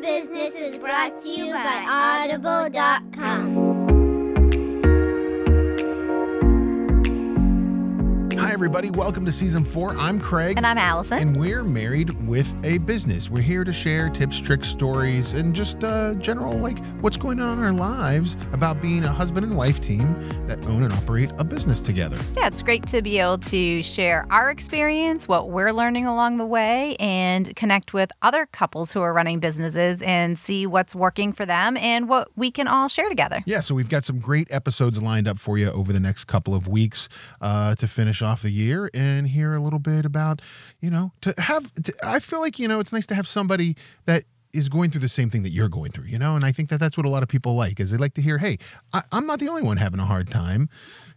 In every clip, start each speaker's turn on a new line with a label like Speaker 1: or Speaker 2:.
Speaker 1: Business is brought to you by Audible.com.
Speaker 2: everybody. Welcome to season four. I'm Craig.
Speaker 3: And I'm Allison.
Speaker 2: And we're married with a business. We're here to share tips, tricks, stories, and just uh, general, like, what's going on in our lives about being a husband and wife team that own and operate a business together.
Speaker 3: Yeah, it's great to be able to share our experience, what we're learning along the way, and connect with other couples who are running businesses and see what's working for them and what we can all share together.
Speaker 2: Yeah, so we've got some great episodes lined up for you over the next couple of weeks uh, to finish off the year and hear a little bit about, you know, to have, to, I feel like, you know, it's nice to have somebody that is going through the same thing that you're going through, you know? And I think that that's what a lot of people like is they like to hear, hey, I, I'm not the only one having a hard time.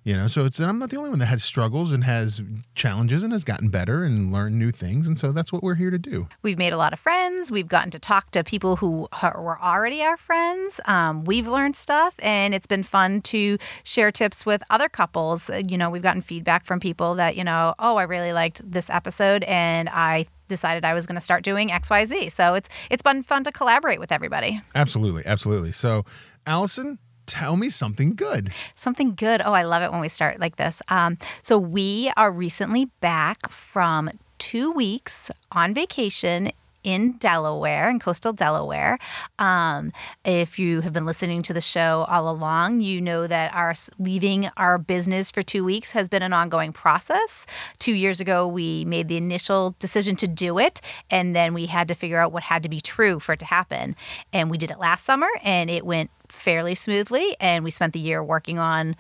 Speaker 2: You know, so it's I'm not the only one that has struggles and has challenges and has gotten better and learned new things, and so that's what we're here to do.
Speaker 3: We've made a lot of friends. We've gotten to talk to people who were already our friends. Um, we've learned stuff, and it's been fun to share tips with other couples. You know, we've gotten feedback from people that you know, oh, I really liked this episode, and I decided I was going to start doing X, Y, Z. So it's it's been fun to collaborate with everybody.
Speaker 2: Absolutely, absolutely. So, Allison, tell me something good.
Speaker 3: Something good. Oh, I love it when we start like this. Um, so we are recently back from two weeks on vacation in Delaware, in coastal Delaware. Um, if you have been listening to the show all along, you know that our leaving our business for two weeks has been an ongoing process. Two years ago, we made the initial decision to do it, and then we had to figure out what had to be true for it to happen. And we did it last summer, and it went fairly smoothly. And we spent the year working on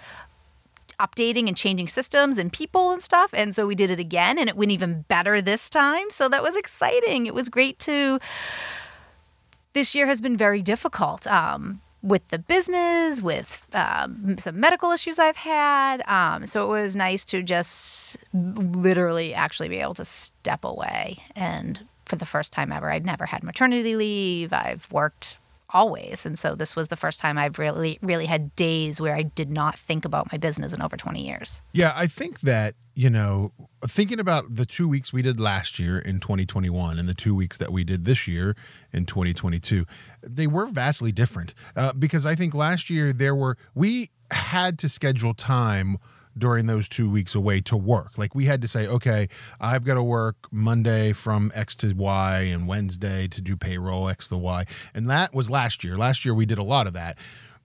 Speaker 3: updating and changing systems and people and stuff. And so we did it again and it went even better this time. So that was exciting. It was great to. This year has been very difficult. Um, with the business, with um, some medical issues I've had. Um, so it was nice to just literally actually be able to step away. And for the first time ever, I'd never had maternity leave. I've worked always. And so this was the first time I've really, really had days where I did not think about my business in over 20 years.
Speaker 2: Yeah, I think that, you know, thinking about the two weeks we did last year in 2021 and the two weeks that we did this year in 2022, they were vastly different. Uh, because I think last year there were, we had to schedule time during those two weeks away to work. Like we had to say, okay, I've got to work Monday from X to Y and Wednesday to do payroll X to Y. And that was last year. Last year we did a lot of that.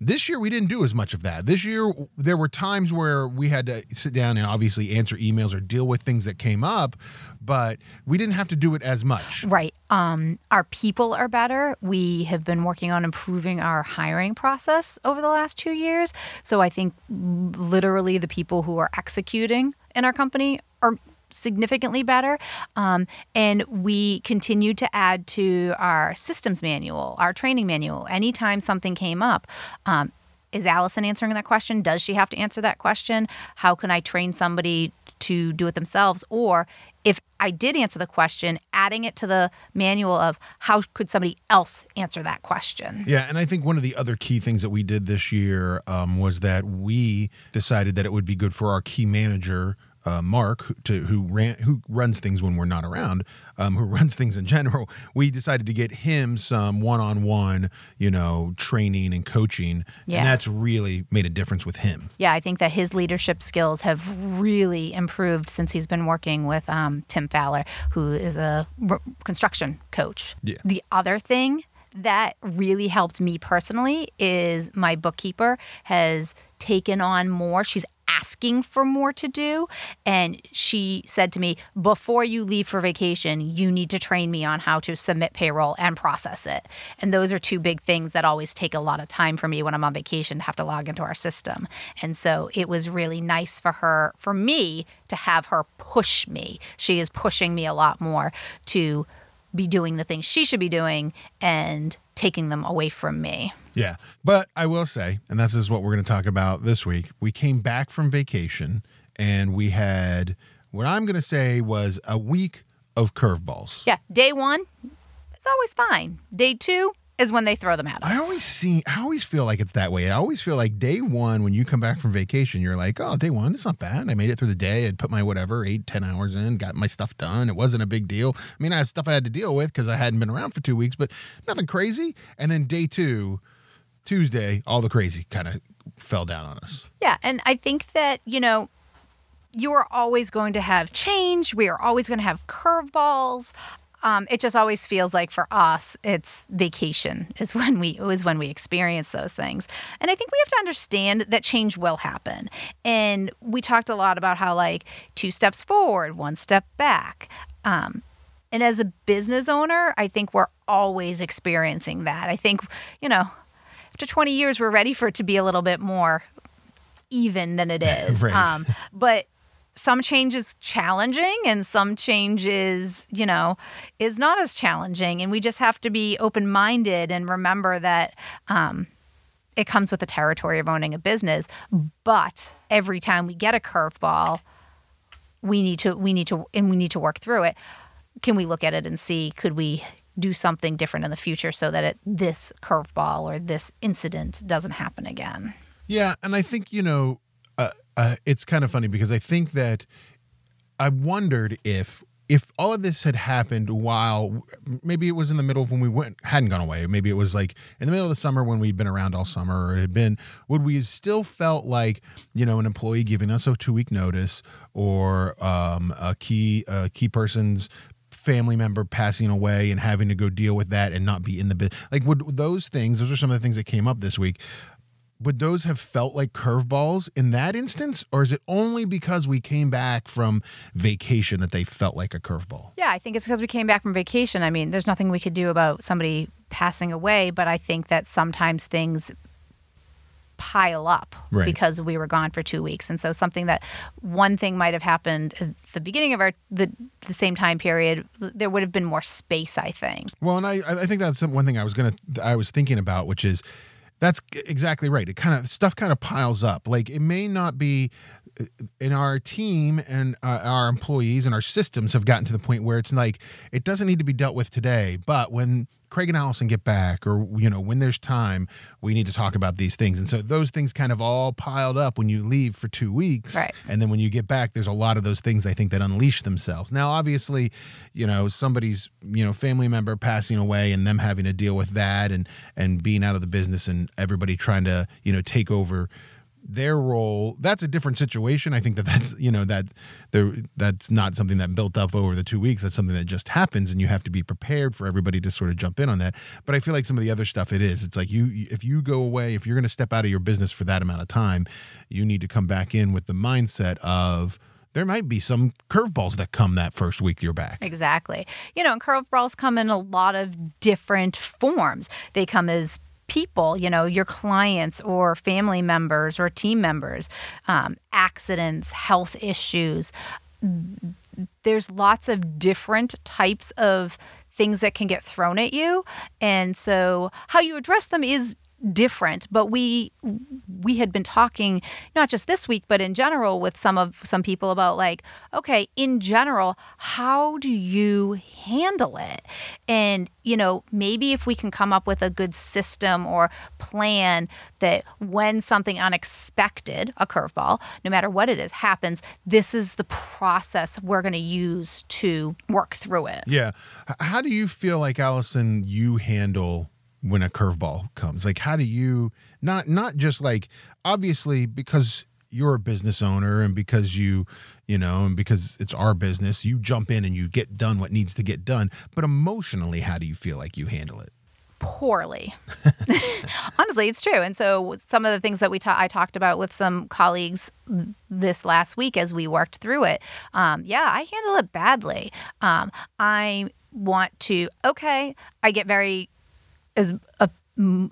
Speaker 2: This year we didn't do as much of that. This year there were times where we had to sit down and obviously answer emails or deal with things that came up, but we didn't have to do it as much.
Speaker 3: Right. Um, our people are better. We have been working on improving our hiring process over the last two years. So I think literally the people who are executing in our company are significantly better. Um, and we continued to add to our systems manual, our training manual. Anytime something came up, um, is Allison answering that question? Does she have to answer that question? How can I train somebody to do it themselves? Or if I did answer the question, adding it to the manual of how could somebody else answer that question.
Speaker 2: Yeah, and I think one of the other key things that we did this year um, was that we decided that it would be good for our key manager uh, Mark, to, who ran who runs things when we're not around, um, who runs things in general, we decided to get him some one-on-one, you know, training and coaching, yeah. and that's really made a difference with him.
Speaker 3: Yeah, I think that his leadership skills have really improved since he's been working with um, Tim Faller, who is a r- construction coach.
Speaker 2: Yeah.
Speaker 3: The other thing that really helped me personally is my bookkeeper has taken on more. She's asking for more to do. And she said to me, Before you leave for vacation, you need to train me on how to submit payroll and process it. And those are two big things that always take a lot of time for me when I'm on vacation to have to log into our system. And so it was really nice for her, for me, to have her push me. She is pushing me a lot more to be doing the things she should be doing and taking them away from me.
Speaker 2: Yeah. But I will say, and this is what we're going to talk about this week, we came back from vacation and we had what I'm going to say was a week of curveballs.
Speaker 3: Yeah. Day one, it's always fine. Day two, is when they throw them at us.
Speaker 2: I always see. I always feel like it's that way. I always feel like day one when you come back from vacation, you're like, oh, day one, it's not bad. I made it through the day. I put my whatever eight, ten hours in, got my stuff done. It wasn't a big deal. I mean, I had stuff I had to deal with because I hadn't been around for two weeks, but nothing crazy. And then day two, Tuesday, all the crazy kind of fell down on us.
Speaker 3: Yeah, and I think that, you know, you are always going to have change. We are always going to have curveballs. Um, it just always feels like for us, it's vacation is when we is when we experience those things. And I think we have to understand that change will happen. And we talked a lot about how like two steps forward, one step back. Um, and as a business owner, I think we're always experiencing that. I think, you know, after 20 years, we're ready for it to be a little bit more even than it is.
Speaker 2: Right.
Speaker 3: Um, but some change is challenging and some change is, you know, is not as challenging. And we just have to be open minded and remember that um, it comes with the territory of owning a business. But every time we get a curveball, we need to we need to and we need to work through it. Can we look at it and see could we do something different in the future so that it, this curveball or this incident doesn't happen again?
Speaker 2: Yeah, and I think you know, uh, uh, it's kind of funny because I think that I wondered if if all of this had happened while maybe it was in the middle of when we went hadn't gone away maybe it was like in the middle of the summer when we'd been around all summer or it had been would we have still felt like you know an employee giving us a two week notice or um, a key a key person's family member passing away and having to go deal with that and not be in the bit like would those things those are some of the things that came up this week would those have felt like curveballs in that instance or is it only because we came back from vacation that they felt like a curveball
Speaker 3: Yeah, I think it's because we came back from vacation. I mean, there's nothing we could do about somebody passing away, but I think that sometimes things pile up
Speaker 2: Right.
Speaker 3: because we were gone for two weeks. And so something that one thing might have happened at the beginning of our the, the same time period, there would have been more space, I think.
Speaker 2: Well, and I, I think that's one thing I was gonna, I was thinking about, which is, that's exactly right. It kind of stuff kind of piles up. Like it may not be in our team and uh, our employees and our systems have gotten to the point where it's like it doesn't need to be dealt with today, but when Craig and Allison get back, or you know, when there's time, we need to talk about these things. And so those things kind of all piled up when you leave for two weeks,
Speaker 3: Right.
Speaker 2: and then when you get back, there's a lot of those things I think that unleash themselves. Now, obviously, you know, somebody's you know family member passing away and them having to deal with that, and and being out of the business, and everybody trying to you know take over their role that's a different situation. I think that that's you know that there that's not something that built up over the two weeks. That's something that just happens and you have to be prepared for everybody to sort of jump in on that. But i feel like some of the other stuff it is. It's like you if you go away if you're going to step out of your business for that amount of time you need to come back in with the mindset of there might be some curveballs that come that first week you're back.
Speaker 3: Exactly. You know, curveballs come in a lot of different forms. They come as people, you know, your clients or family members or team members, um, accidents, health issues. There's lots of different types of things that can get thrown at you. And so how you address them is different but we we had been talking not just this week but in general with some of some people about like okay in general how do you handle it and you know maybe if we can come up with a good system or plan that when something unexpected a curveball no matter what it is happens this is the process we're going to use to work through it
Speaker 2: Yeah. How do you feel like Allison you handle when a curveball comes? Like how do you not not just like obviously because you're a business owner and because you you know and because it's our business you jump in and you get done what needs to get done but emotionally how do you feel like you handle it
Speaker 3: poorly. Honestly, it's true. And so some of the things that we ta- I talked about with some colleagues this last week as we worked through it, um, yeah, I handle it badly. Um, I want to okay. I get very as uh,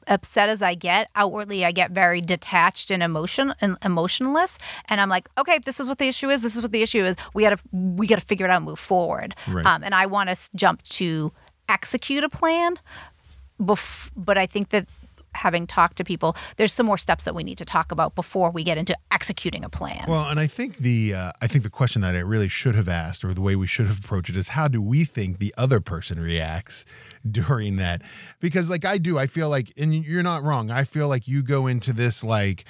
Speaker 3: upset as I get outwardly, I get very detached and emotion and emotionless. And I'm like, okay, if this is what the issue is, this is what the issue is. We gotta we gotta figure it out, and move forward.
Speaker 2: Right.
Speaker 3: Um, and I want to jump to execute a plan bef- but I think that having talked to people, there's some more steps that we need to talk about before we get into executing a plan.
Speaker 2: Well, and I think the uh, I think the question that I really should have asked, or the way we should have approached it, is how do we think the other person reacts during that? Because like I do, I feel like, and you're not wrong. I feel like you go into this like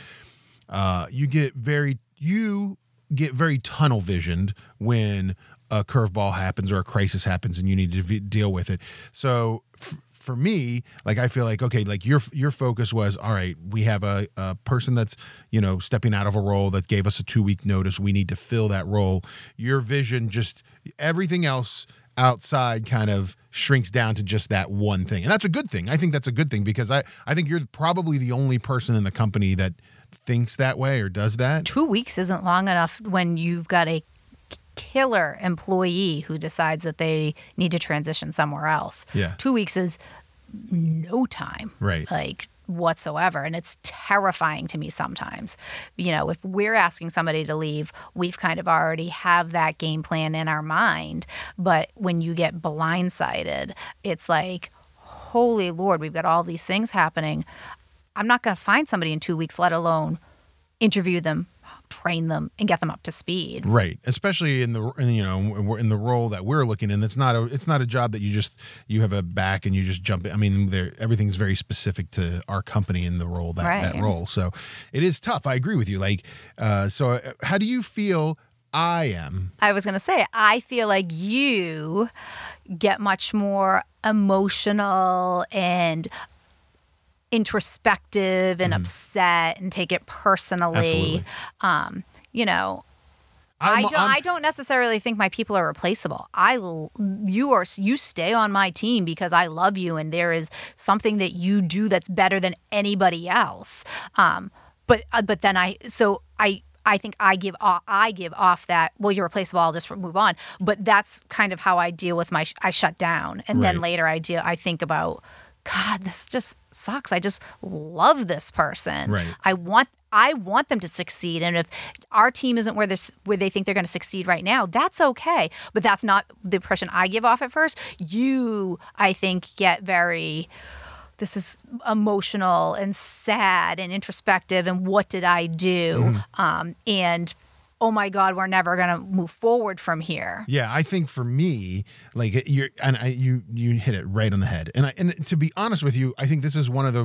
Speaker 2: uh, you get very you get very tunnel visioned when a curveball happens or a crisis happens and you need to v- deal with it. So for me, like I feel like okay, like your your focus was all right. We have a, a person that's you know stepping out of a role that gave us a two week notice. We need to fill that role. Your vision, just everything else outside, kind of shrinks down to just that one thing, and that's a good thing. I think that's a good thing because I I think you're probably the only person in the company that thinks that way or does that.
Speaker 3: Two weeks isn't long enough when you've got a killer employee who decides that they need to transition somewhere else.
Speaker 2: Yeah.
Speaker 3: Two weeks is no time.
Speaker 2: Right.
Speaker 3: Like whatsoever. And it's terrifying to me sometimes. You know, if we're asking somebody to leave, we've kind of already have that game plan in our mind. But when you get blindsided, it's like, holy Lord, we've got all these things happening. I'm not going to find somebody in two weeks, let alone interview them, train them, and get them up to speed.
Speaker 2: Right, especially in the in, you know in the role that we're looking in. It's not a it's not a job that you just you have a back and you just jump in. I mean, there everything's very specific to our company in the role that
Speaker 3: Right.
Speaker 2: that role. So it is tough. I agree with you. Like, uh, so uh, how do you feel? I am.
Speaker 3: I was going to say, I feel like you get much more emotional and introspective and upset and take it personally. Um, you know, I
Speaker 2: I'm-
Speaker 3: don't.
Speaker 2: I'm-
Speaker 3: don't necessarily think my people are replaceable. I you are. You stay on my team because I love you, and there is something that you do that's better than anybody else. Um, but uh, but then I so I. I think I give off, I give off that well you're replaceable I'll just move on but that's kind of how I deal with my I shut down and then later I deal I think about God this just sucks. I just love this person.
Speaker 2: Right.
Speaker 3: I want I want them to succeed. And if our team isn't where where they think they're going to succeed right now that's okay. But that's not the impression I give off at first. You I think get very this is emotional and sad and introspective and what did I do? Um, and oh my god we're never going to move forward from here
Speaker 2: Yeah, I think for me, like you're, and I, you, you hit it right on the head. And I, and to be honest with you, I think this is one of the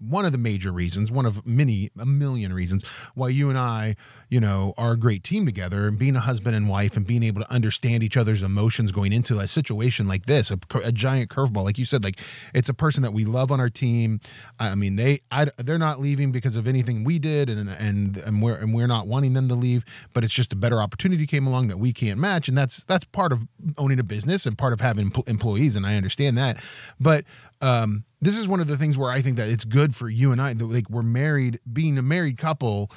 Speaker 2: one of the major reasons, one of many, a million reasons why you and I, you know, are a great team together. And being a husband and wife, and being able to understand each other's emotions going into a situation like this, a, a giant curveball, like you said, like it's a person that we love on our team. I mean, they, I, they're not leaving because of anything we did, and and and we're and we're not wanting them to leave, but it's just a better opportunity came along that we can't match, and that's that's part of owning a business and part of having empl- employees, and I understand that, but. um this is one of the things where I think that it's good for you and I that like we're married, being a married couple,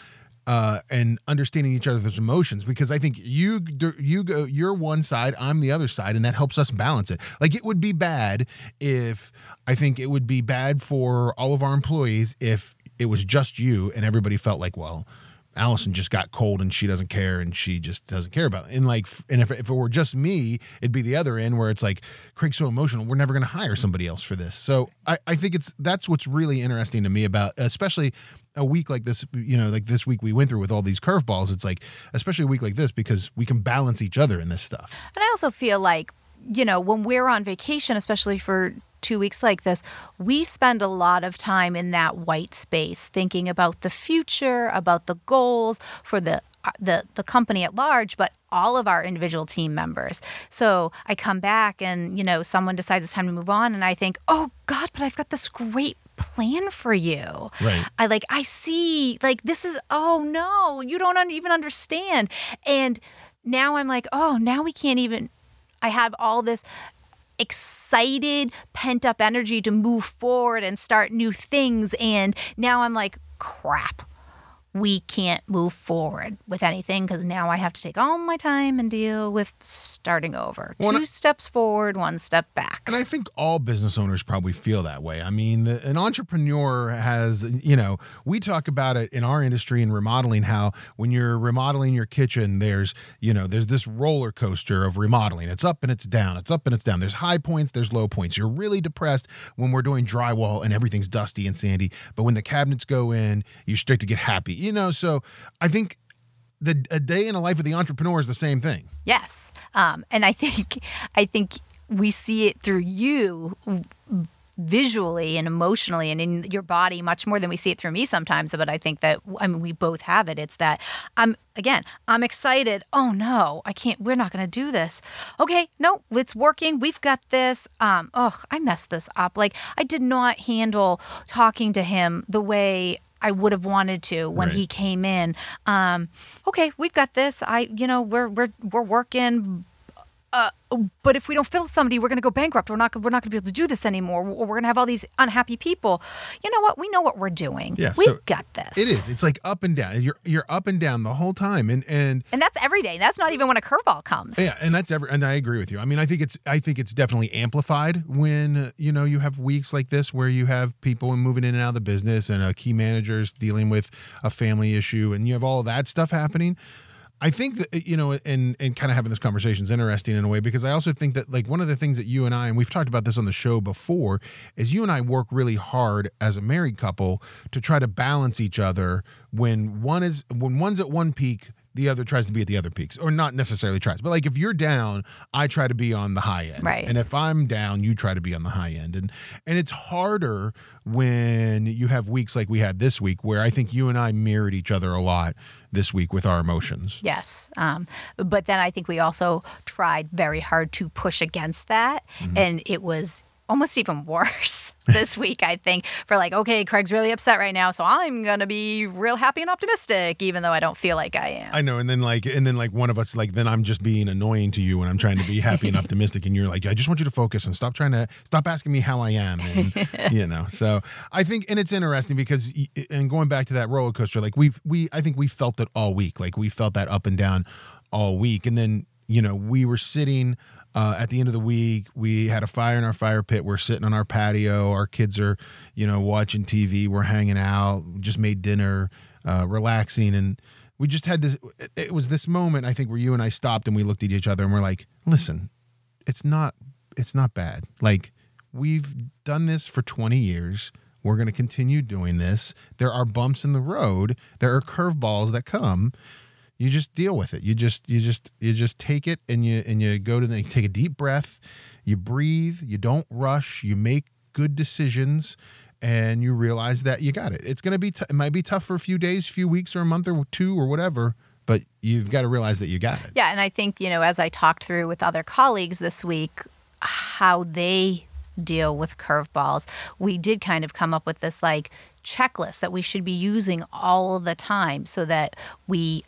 Speaker 2: uh, and understanding each other's emotions because I think you you go you're one side, I'm the other side, and that helps us balance it. Like it would be bad if I think it would be bad for all of our employees if it was just you and everybody felt like well. Allison just got cold and she doesn't care and she just doesn't care about it. And like, and if, if it were just me, it'd be the other end where it's like, Craig's so emotional. We're never going to hire somebody else for this. So I, I think it's, that's what's really interesting to me about, especially a week like this, you know, like this week we went through with all these curveballs. It's like, especially a week like this, because we can balance each other in this stuff.
Speaker 3: And I also feel like, you know, when we're on vacation, especially for two weeks like this, we spend a lot of time in that white space thinking about the future, about the goals for the uh, the the company at large, but all of our individual team members. So I come back and, you know, someone decides it's time to move on and I think, "Oh god, but I've got this great plan for you."
Speaker 2: Right.
Speaker 3: I like I see like this is oh no, you don't un- even understand. And now I'm like, "Oh, now we can't even I have all this excited, pent up energy to move forward and start new things. And now I'm like, crap. We can't move forward with anything because now I have to take all my time and deal with starting over.
Speaker 2: Well,
Speaker 3: Two
Speaker 2: I-
Speaker 3: steps forward, one step back.
Speaker 2: And I think all business owners probably feel that way. I mean, the, an entrepreneur has, you know, we talk about it in our industry in remodeling how when you're remodeling your kitchen, there's, you know, there's this roller coaster of remodeling. It's up and it's down. It's up and it's down. There's high points, there's low points. You're really depressed when we're doing drywall and everything's dusty and sandy. But when the cabinets go in, you start to get happy, you know? So I think the a day in the life of the entrepreneur is the same thing.
Speaker 3: Yes, um, and I think I think we see it through you visually and emotionally and in your body much more than we see it through me sometimes but i think that i mean we both have it. It's that i'm again i'm excited. Oh no i can't we're not going to do this. Okay no it's working. We've got this. Um oh i messed this up. Like i did not handle talking to him the way I would have wanted to when
Speaker 2: Right.
Speaker 3: he came in. Um, okay, we've got this. I, you know, we're we're we're working. Uh, but if we don't fill somebody, we're going to go bankrupt. We're not. We're not going to be able to do this anymore. Or we're going to have all these unhappy people. You know what? We know what we're doing.
Speaker 2: Yeah,
Speaker 3: we've
Speaker 2: so
Speaker 3: got this.
Speaker 2: It is. It's like up and down. You're you're up and down the whole time. And and
Speaker 3: and that's every day. That's not even when a curveball comes.
Speaker 2: Yeah, and that's every. and I agree with you. I mean, I think it's, I think it's definitely amplified when uh, you know you have weeks like this where you have people moving in and out of the business, and a key manager's dealing with a family issue, and you have all of that stuff happening. I think that uh, you know, and and kind of having this conversation is interesting in a way because I also think that like one of the things that you and I, and we've talked about this on the show before, is you and I work really hard as a married couple to try to balance each other when one is when one's at one peak the other tries to be at the other peaks or not necessarily tries but like if you're down i try to be on the high end
Speaker 3: Right.
Speaker 2: and if i'm down you try to be on the high end and and it's harder when you have weeks like we had this week where i think you and i mirrored each other a lot this week with our emotions
Speaker 3: Yes. Um, but then I think we also tried very hard to push against that. And it was almost even worse this week, I think, for like, okay, Craig's really upset right now. So I'm going to be real happy and optimistic, even though I don't feel like I am.
Speaker 2: I know, and then like, and then like one of us, like, then I'm just being annoying to you and I'm trying to be happy and optimistic, and you're like, I just want you to focus and stop trying to stop asking me how I am, and you know. So I think, and it's interesting because, and going back to that roller coaster, like we've we, I think we felt it all week, like we felt that up and down all week, and then you know we were sitting. Uh, at the end of the week, we had a fire in our fire pit. We're sitting on our patio. Our kids are, you know, watching TV. We're hanging out. Just made dinner, uh, relaxing, and we just had this it- it was this moment i think where you and i stopped and we looked at each other and we're like listen it's not it's not bad like we've done this for 20 years we're going to continue doing this there are bumps in the road there are curveballs that come you just deal with it. You just you just you just take it and you and you go to the you take a deep breath you breathe you don't rush you make good decisions and you realize that you got it. It's going to be t- it might be tough for a few days a few weeks or a month or two or whatever but you've got to realize that you got it.
Speaker 3: Yeah, and I think, you know, as I talked through with other colleagues this week, how they deal with curveballs, we did kind of come up with this like checklist that we should be using all the time so that we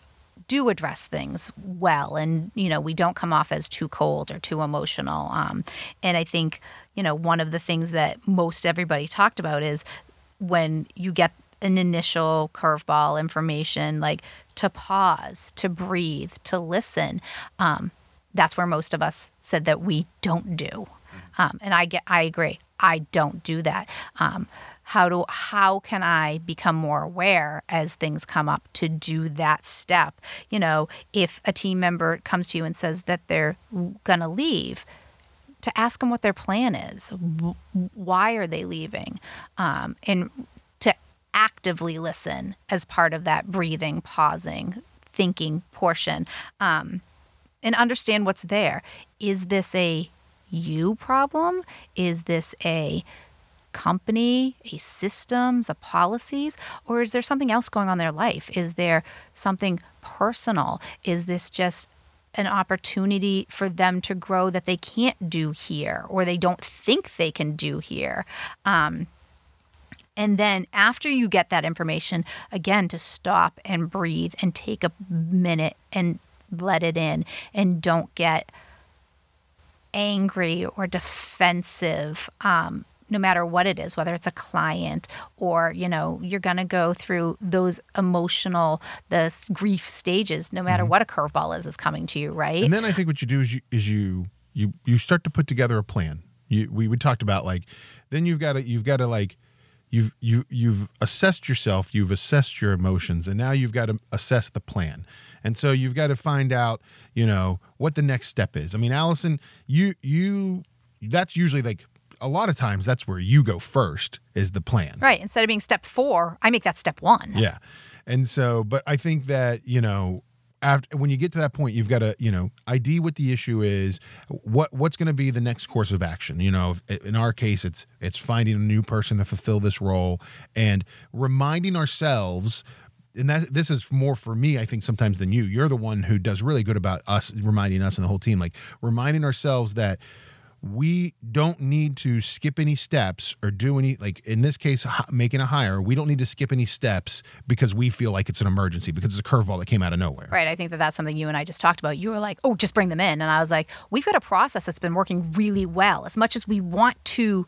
Speaker 3: do address things well. And you know we don't come off as too cold or too emotional. Um, and i think you know one of the things that most everybody talked about is when you get an initial curveball information like to pause to breathe to listen um, that's where most of us said that we don't do. Um, and i get i agree. I don't do that. Um, how do how can i become more aware as things come up to do that step? You know if a team member comes to you and says that they're going to leave to ask them what their plan is why are they leaving? Um, and to actively listen as part of that breathing pausing thinking portion um, and understand what's there. Is this a you problem? Is this a company, a systems, a policies, or is there something else going on in their life? Is there something personal? Is this just an opportunity for them to grow that they can't do here or they don't think they can do here? Um, and then after you get that information, again, to stop and breathe and take a minute and let it in and don't get angry or defensive. Um, no matter what it is, whether it's a client or, you know, you're going to go through those emotional, the grief stages, no matter mm-hmm. what a curveball is, is coming to you, right?
Speaker 2: And then I think what you do is you is you you you start to put together a plan. You we we talked about like then you've got to you've got to like you've you you've assessed yourself, you've assessed your emotions, and now you've got to assess the plan. And so you've got to find out, you know, what the next step is. I mean, Allison, you you that's usually like a lot of times that's where you go first is the plan.
Speaker 3: right. Instead of being step four, I make that step one.
Speaker 2: Yeah. And so, but I think that, you know, after when you get to that point, you've got to, you know, ID what the issue is, what what's going to be the next course of action. You know, if- in our case, it's it's finding a new person to fulfill this role and reminding ourselves. And that this is more for me, I think, sometimes than you. You're the one who does really good about us reminding us and the whole team, like reminding ourselves that we don't need to skip any steps or do any like in this case making a hire we don't need to skip any steps because we feel like it's an emergency because it's a curveball that came out of nowhere
Speaker 3: Right. I think that that's something you and I just talked about. You were like, oh, just bring them in. And I was like, we've got a process that's been working really well. As much as we want to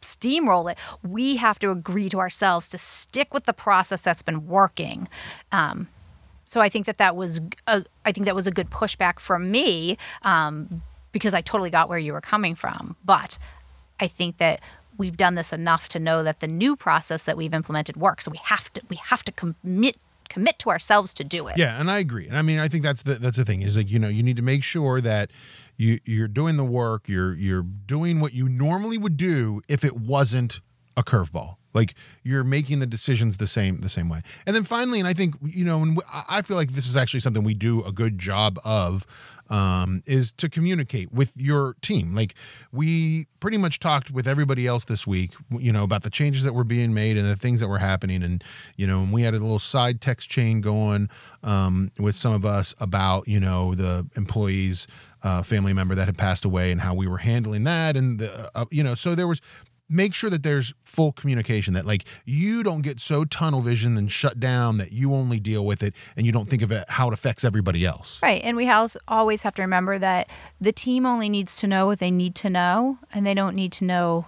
Speaker 3: steamroll it, we have to agree to ourselves to stick with the process that's been working. Um, so I think that that was a, I think that was a good pushback from me um, because I totally got where you were coming from. But I think that we've done this enough to know that the new process that we've implemented works. So we have to we have to commit commit to ourselves to do it.
Speaker 2: Yeah, and I agree. And I mean, I think that's the that's the thing is like you know you need to make sure that you you're doing the work. You're you're doing what you normally would do if it wasn't a curveball. Like you're making the decisions the same the same way. And then finally, and I think you know, and I feel like this is actually something we do a good job of. Um, is to communicate with your team. Like we pretty much talked with everybody else this week, you know, about the changes that were being made and the things that were happening. And, you know, and we had a little side text chain going um, with some of us about, you know, the employees, uh, family member that had passed away and how we were handling that. And, the, uh, you know, so there was, make sure that there's full communication that like you don't get so tunnel vision and shut down that you only deal with it and you don't think of it how it affects everybody else.
Speaker 3: Right. And we always have to remember that the team only needs to know what they need to know, and they don't need to know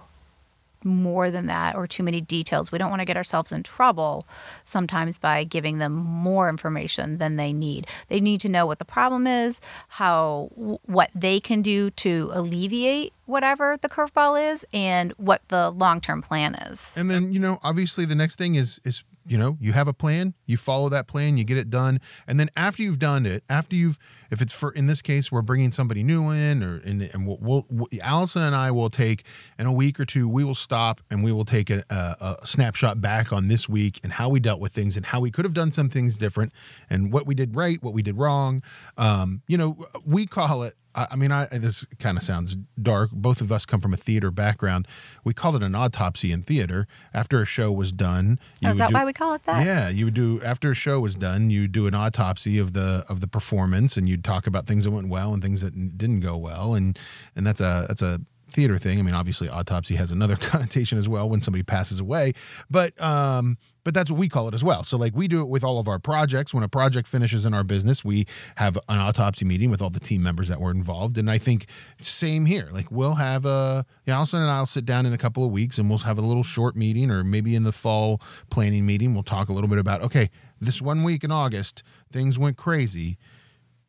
Speaker 3: more than that or too many details. We don't want to get ourselves in trouble sometimes by giving them more information than they need. They need to know what the problem is, how what they can do to alleviate whatever the curveball is and what the long-term plan is.
Speaker 2: And then, you know, obviously the next thing is is you know, you have a plan, you follow that plan, you get it done, and then after you've done it, after you've, if it's for in this case, we're bringing somebody new in, or in, and we'll, we'll, Allison and I will take in a week or two, we will stop and we will take a, a, a snapshot back on this week and how we dealt with things and how we could have done some things different and what we did right, what we did wrong. Um, you know, we call it I mean, I this kind of sounds dark. Both of us come from a theater background. We called it an autopsy in theater. After a show was done, you
Speaker 3: Oh, is that
Speaker 2: do-
Speaker 3: why we call it that?
Speaker 2: Yeah, you would do after a show was done. You do an autopsy of the of the performance, and you'd talk about things that went well and things that didn't go well, and and that's a that's a theater thing. I mean, obviously, autopsy has another connotation as well when somebody passes away, but um, but that's what we call it as well. So like we do it with all of our projects. When a project finishes in our business, we have an autopsy meeting with all the team members that were involved. And I think same here. Like we'll have a you know, Allison and I'll sit down in a couple of weeks and we'll have a little short meeting or maybe in the fall planning meeting, we'll talk a little bit about, okay, this one week in August, things went crazy.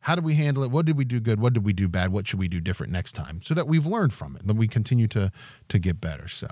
Speaker 2: How did we handle it? What did we do good? What did we do bad? What should we do different next time? So that we've learned from it, that we continue to to get better. So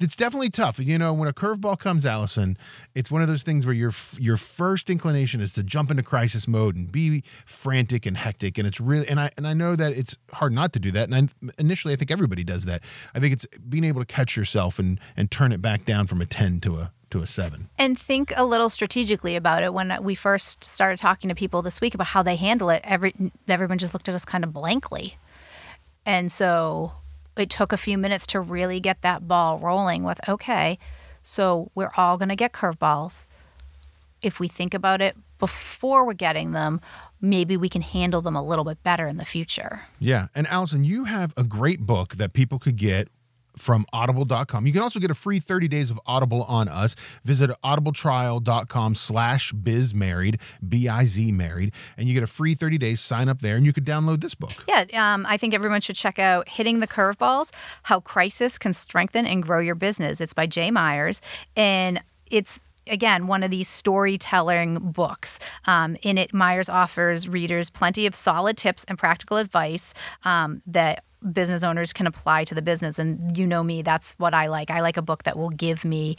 Speaker 2: it's definitely tough. You know, when a curveball comes, Allison, it's one of those things where your your first inclination is to jump into crisis mode and be frantic and hectic. And it's really and I and I know that it's hard not to do that. And I, initially, I think everybody does that. I think it's being able to catch yourself and and turn it back down from a ten to a to a seven.
Speaker 3: and think a little strategically about it. When we first started talking to people this week about how they handle it, every everyone just looked at us kind of blankly, and so it took a few minutes to really get that ball rolling. With okay, so we're all going to get curveballs. If we think about it before we're getting them, maybe we can handle them a little bit better in the future.
Speaker 2: Yeah. And Allison, you have a great book that people could get from audible.com. You can also get a free 30 days of Audible on us. Visit audibletrial.com slash bizmarried, B-I-Z married, and you get a free 30 days. Sign up there and you could download this book.
Speaker 3: Yeah, um, I think everyone should check out Hitting the Curveballs How Crisis Can Strengthen and Grow Your Business. It's by Jay Myers. And it's again one of these storytelling books. Um, in it, Myers offers readers plenty of solid tips and practical advice um, that business owners can apply to the business. And you know me, that's what I like. I like a book that will give me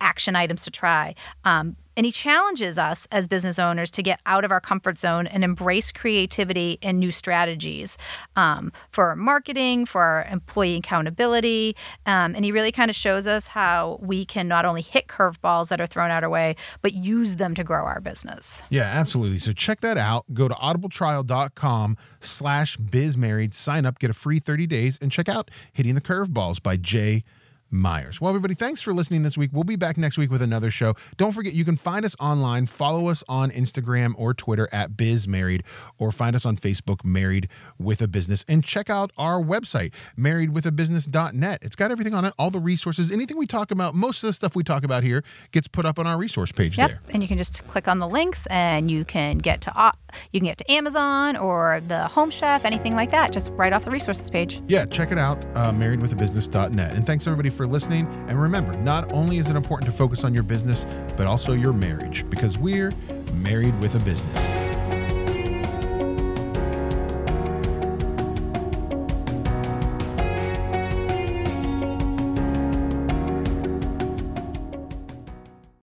Speaker 3: action items to try. Um, and he challenges us as business owners to get out of our comfort zone and embrace creativity and new strategies um, for our marketing, for our employee accountability. Um, and he really kind of shows us how we can not only hit curveballs that are thrown out our way, but use them to grow our business.
Speaker 2: Yeah, absolutely. So check that out. Go to audibletrial.com slash bizmarried. Sign up, get a free 30 days, and check out Hitting the Curveballs by Jay Myers. Well, everybody, thanks for listening this week. We'll be back next week with another show. Don't forget, you can find us online. Follow us on Instagram or Twitter at BizMarried, or find us on Facebook, Married with a Business. And check out our website, marriedwithabusiness.net. It's got everything on it, all the resources, anything we talk about. Most of the stuff we talk about here gets put up on our resource page
Speaker 3: Yep.
Speaker 2: there.
Speaker 3: And you can just click on the links and you can get to you can get to Amazon or the Home Chef, anything like that, just right off the resources page.
Speaker 2: Yeah, check it out, uh, marriedwithabusiness.net. And thanks everybody for listening. And remember, not only is it important to focus on your business, but also your marriage, because we're married with a business.